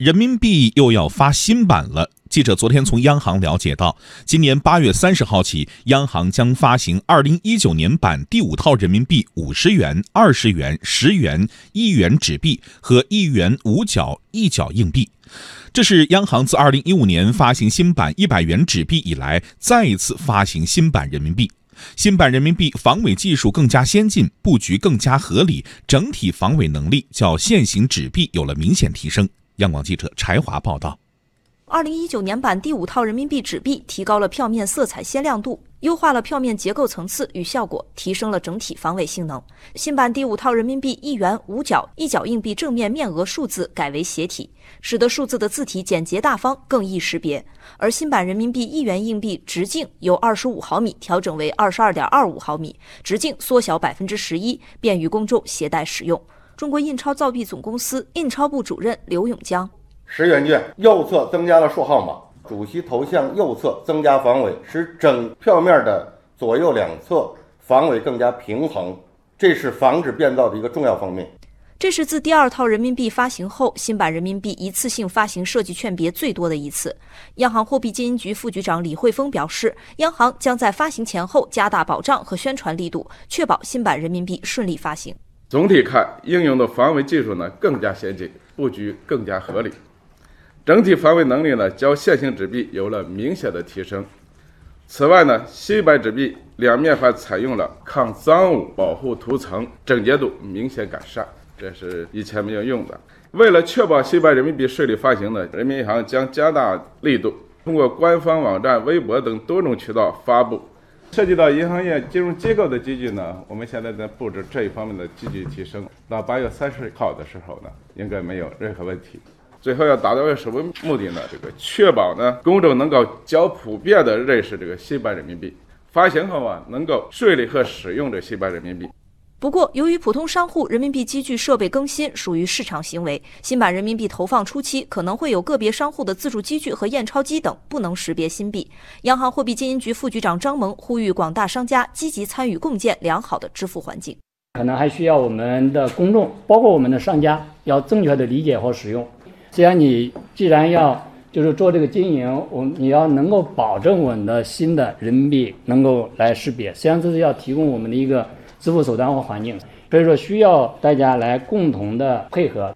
人民币又要发新版了。记者昨天从央行了解到，今年八月三十号起，央行将发行二零一九年版第五套人民币五十元、二十元、十元、一元纸币和一元五角一角硬币。这是央行自二零一五年发行新版一百元纸币以来，再一次发行新版人民币。新版人民币防伪技术更加先进，布局更加合理，整体防伪能力较现行纸币有了明显提升。央广记者柴华报道。二零一九年版第五套人民币纸币提高了票面色彩鲜亮度，优化了票面结构层次与效果，提升了整体防伪性能。新版第五套人民币一元、五角、一角硬币正面面额数字改为斜体，使得数字的字体简洁大方，更易识别。而新版人民币一元硬币直径由二十五毫米调整为二十二点二五毫米，直径缩小百分之十一，便于公众携带使用。中国印钞造币总公司印钞部主任刘永江。十元券右侧增加了数号码，主席头像右侧增加防伪，使整票面的左右两侧防伪更加平衡，这是防止变造的一个重要方面。这是自第二套人民币发行后，新版人民币一次性发行设计券别最多的一次。央行货币基金局副局长李慧峰表示，央行将在发行前后加大保障和宣传力度，确保新版人民币顺利发行。总体看，应用的防伪技术呢更加先进，布局更加合理。整体防伪能力呢，较现行纸币有了明显的提升。此外呢，新版纸币两面还采用了抗脏污保护涂层，整洁度明显改善，这是以前没有用的。为了确保新版人民币顺利发行呢，人民银行将加大力度，通过官方网站、微博等多种渠道发布。涉及到银行业金融机构的机具呢，我们现在在布置这一方面的积极提升。到八月三十号的时候呢，应该没有任何问题。最后要达到什么目的呢？这个确保呢，公众能够较普遍的认识这个新版人民币，发行后啊，能够顺利和使用这新版人民币。不过，由于普通商户人民币机具设备更新属于市场行为，新版人民币投放初期可能会有个别商户的自助机具和验钞机等不能识别新币。央行货币经营局副局长张萌呼吁广大商家积极参与共建良好的支付环境。可能还需要我们的公众，包括我们的商家，要正确的理解和使用。既然你既然要就是做这个经营，我你要能够保证我们的新的人民币能够来识别，实际上这是要提供我们的一个支付手段和环境，所以说需要大家来共同的配合。